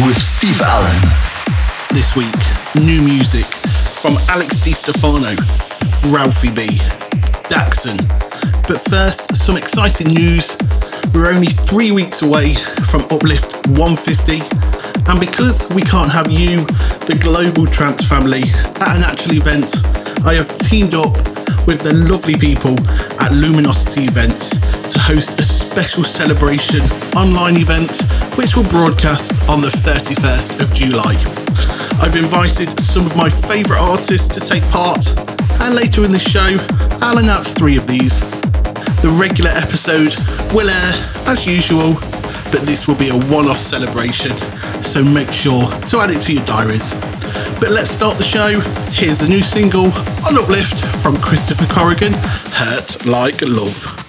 with Steve Allen. This week, new music from Alex Di Stefano, Ralphie B, Daxson. But first, some exciting news. We're only three weeks away from Uplift 150, and because we can't have you, the global trance family, at an actual event, I have teamed up with the lovely people at Luminosity Events to host a special celebration online event which will broadcast on the 31st of July. I've invited some of my favourite artists to take part, and later in the show, I'll announce three of these. The regular episode will air as usual, but this will be a one off celebration, so make sure to add it to your diaries. But let's start the show. Here's the new single on Uplift from Christopher Corrigan Hurt Like Love.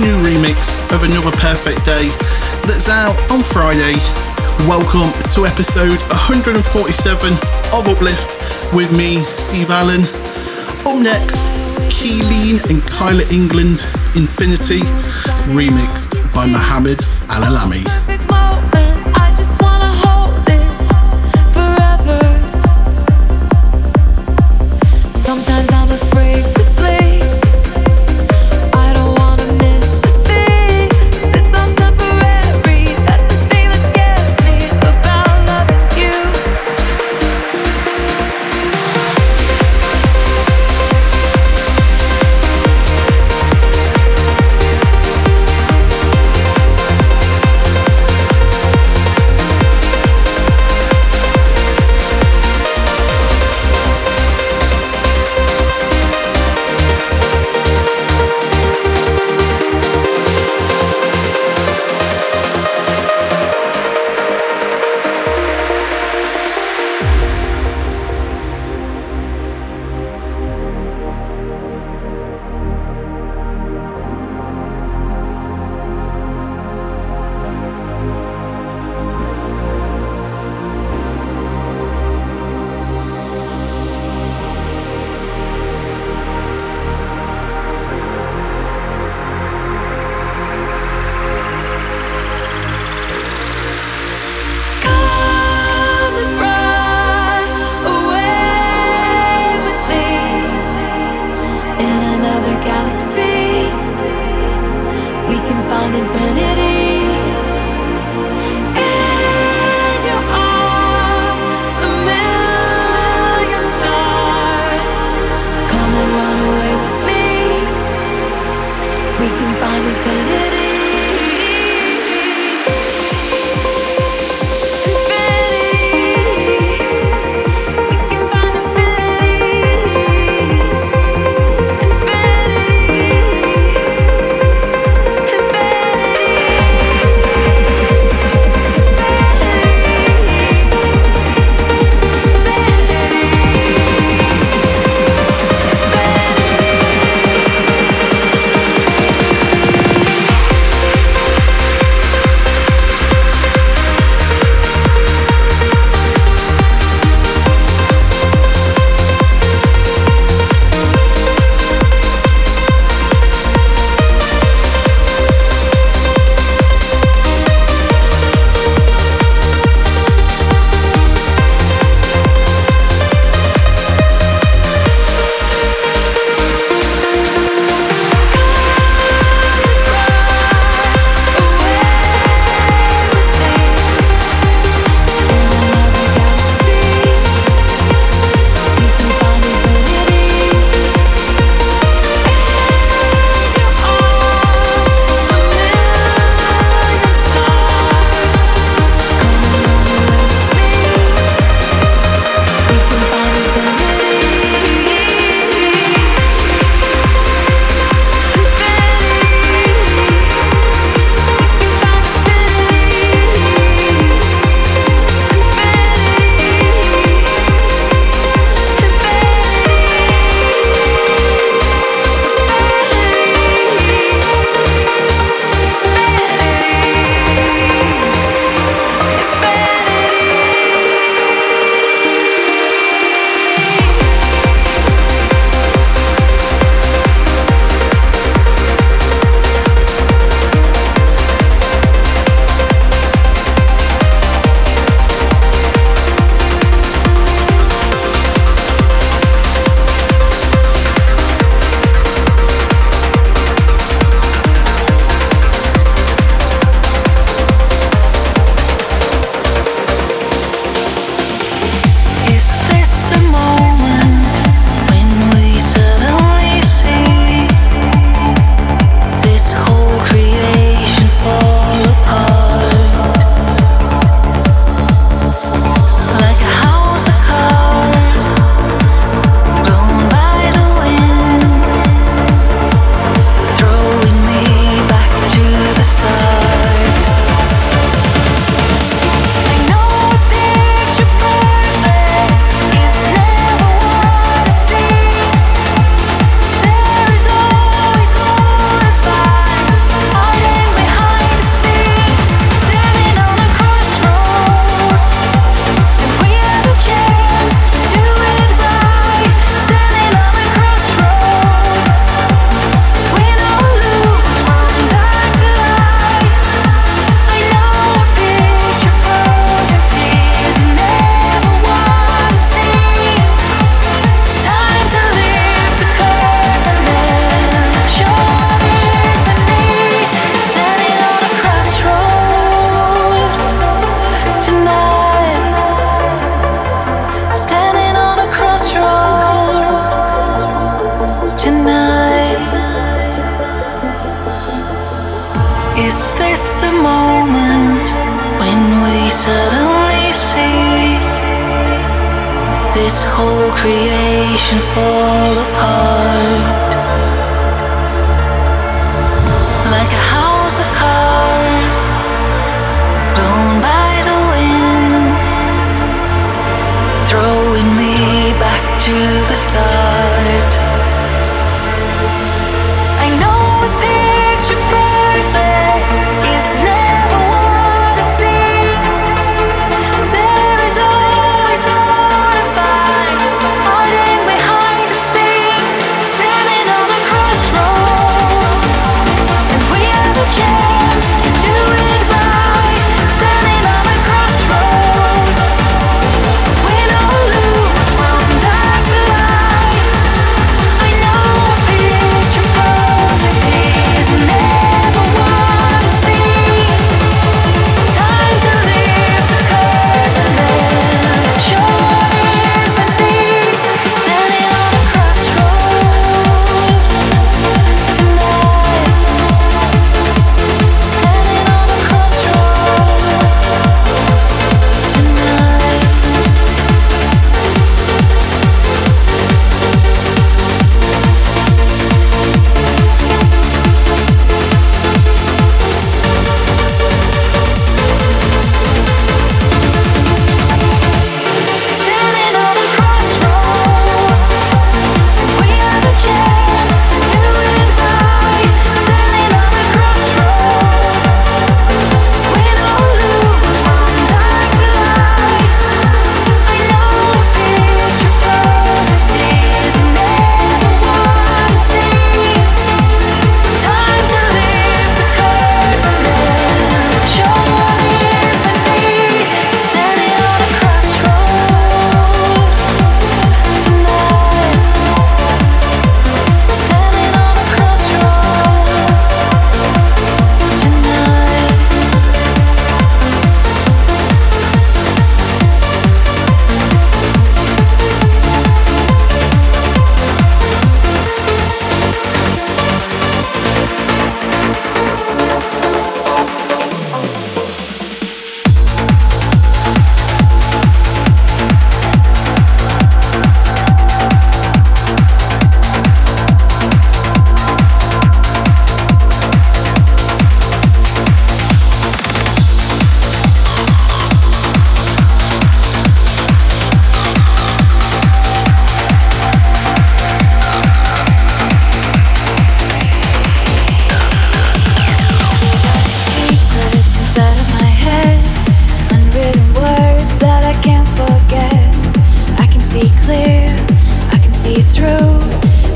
Of new remix of Another Perfect Day that's out on Friday. Welcome to episode 147 of Uplift with me, Steve Allen. Up next, Key Lean and Kyler England Infinity, remixed by Mohammed El Alami.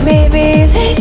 Gravity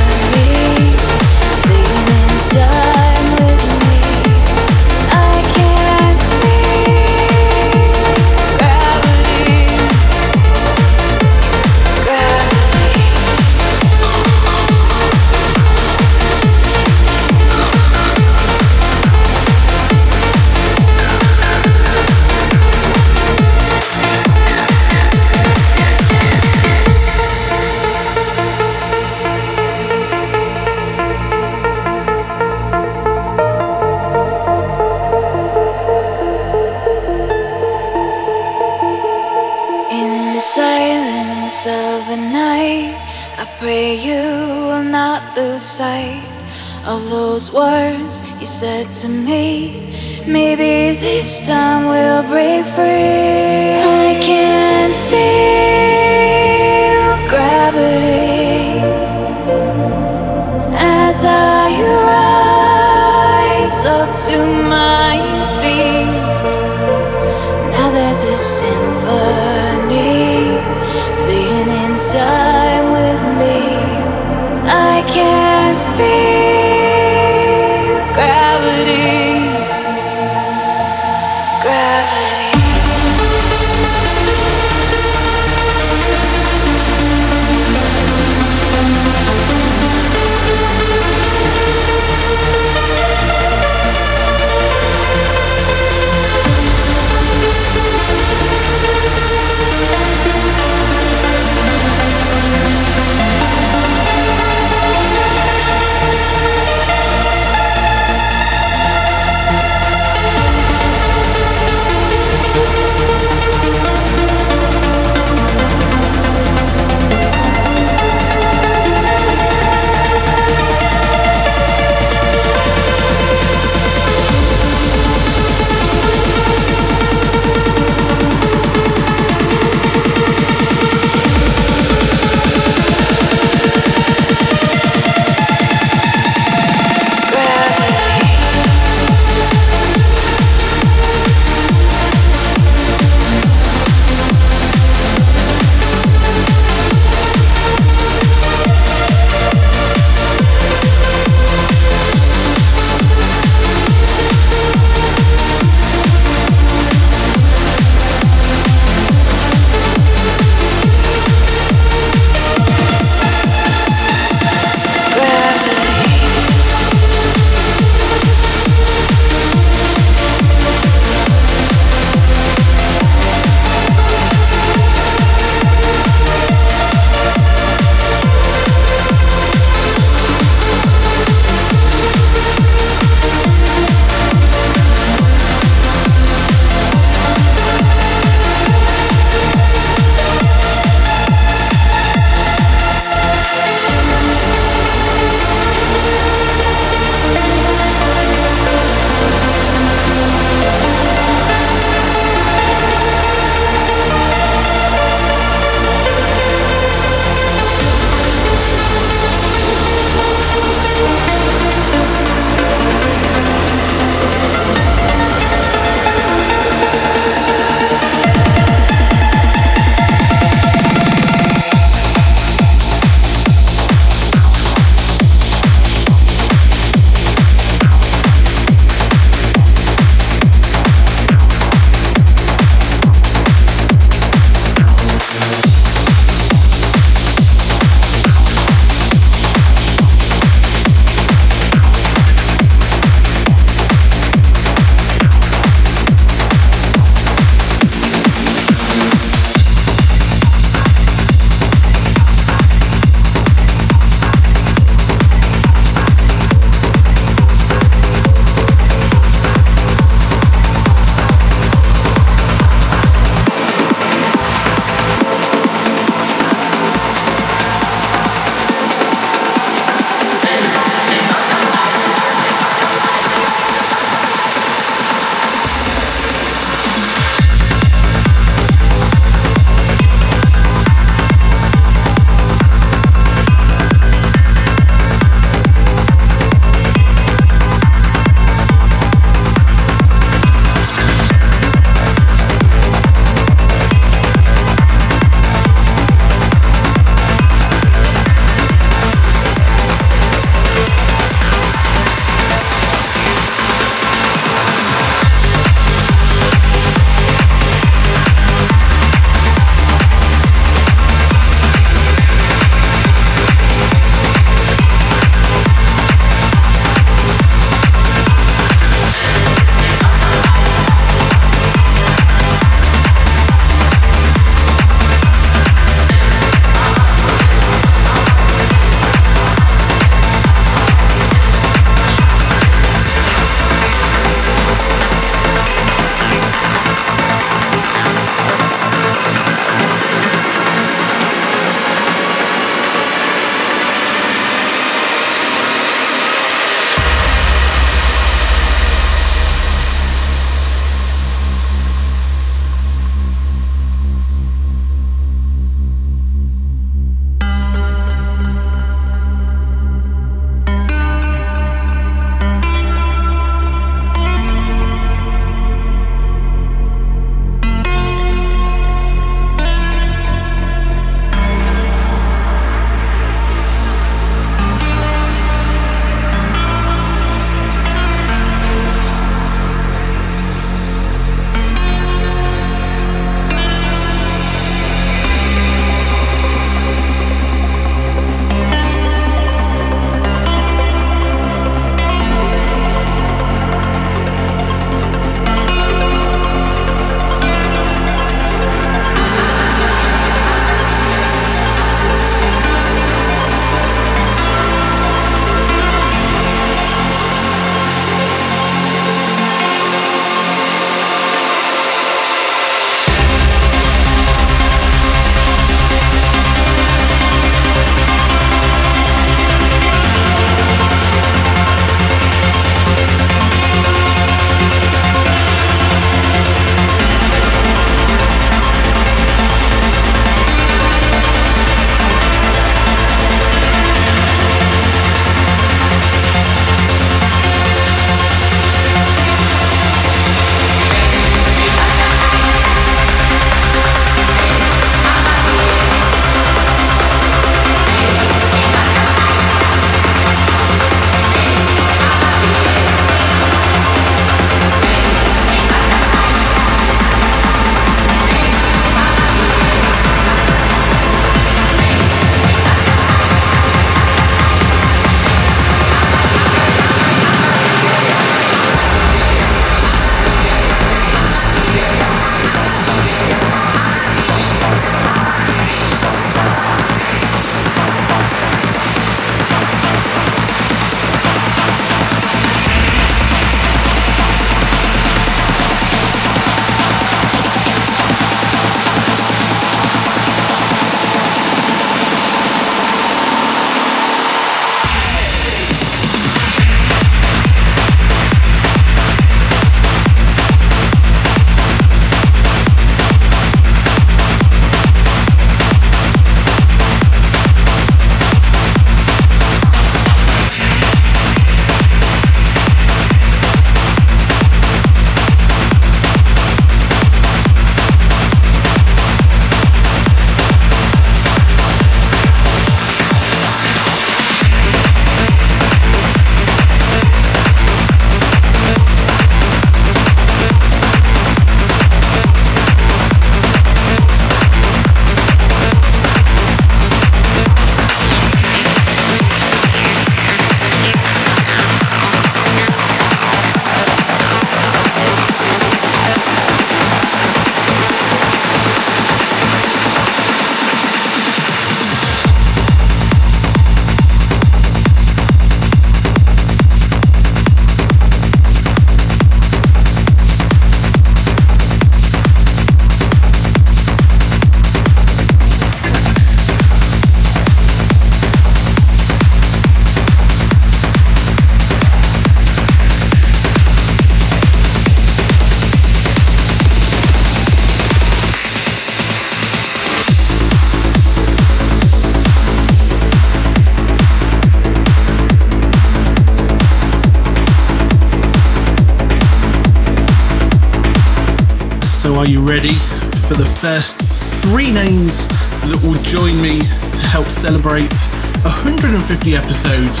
first three names that will join me to help celebrate 150 episodes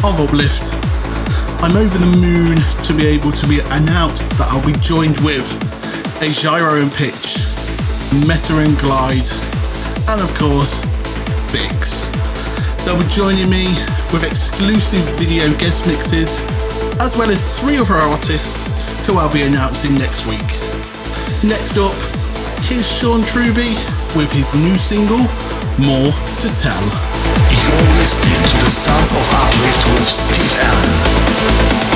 of Uplift? I'm over the moon to be able to be announced that I'll be joined with a gyro and pitch, Metta and Glyde, and of course, Biggs. They'll be joining me with exclusive video guest mixes, as well as three other artists who I'll be announcing next week. Next up, here's Sean Truby with his new single, More to Tell. You're listening to the Sounds of Uplift with Steve Allen.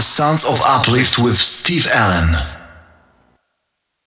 The Sons of Uplift with Steve Allen.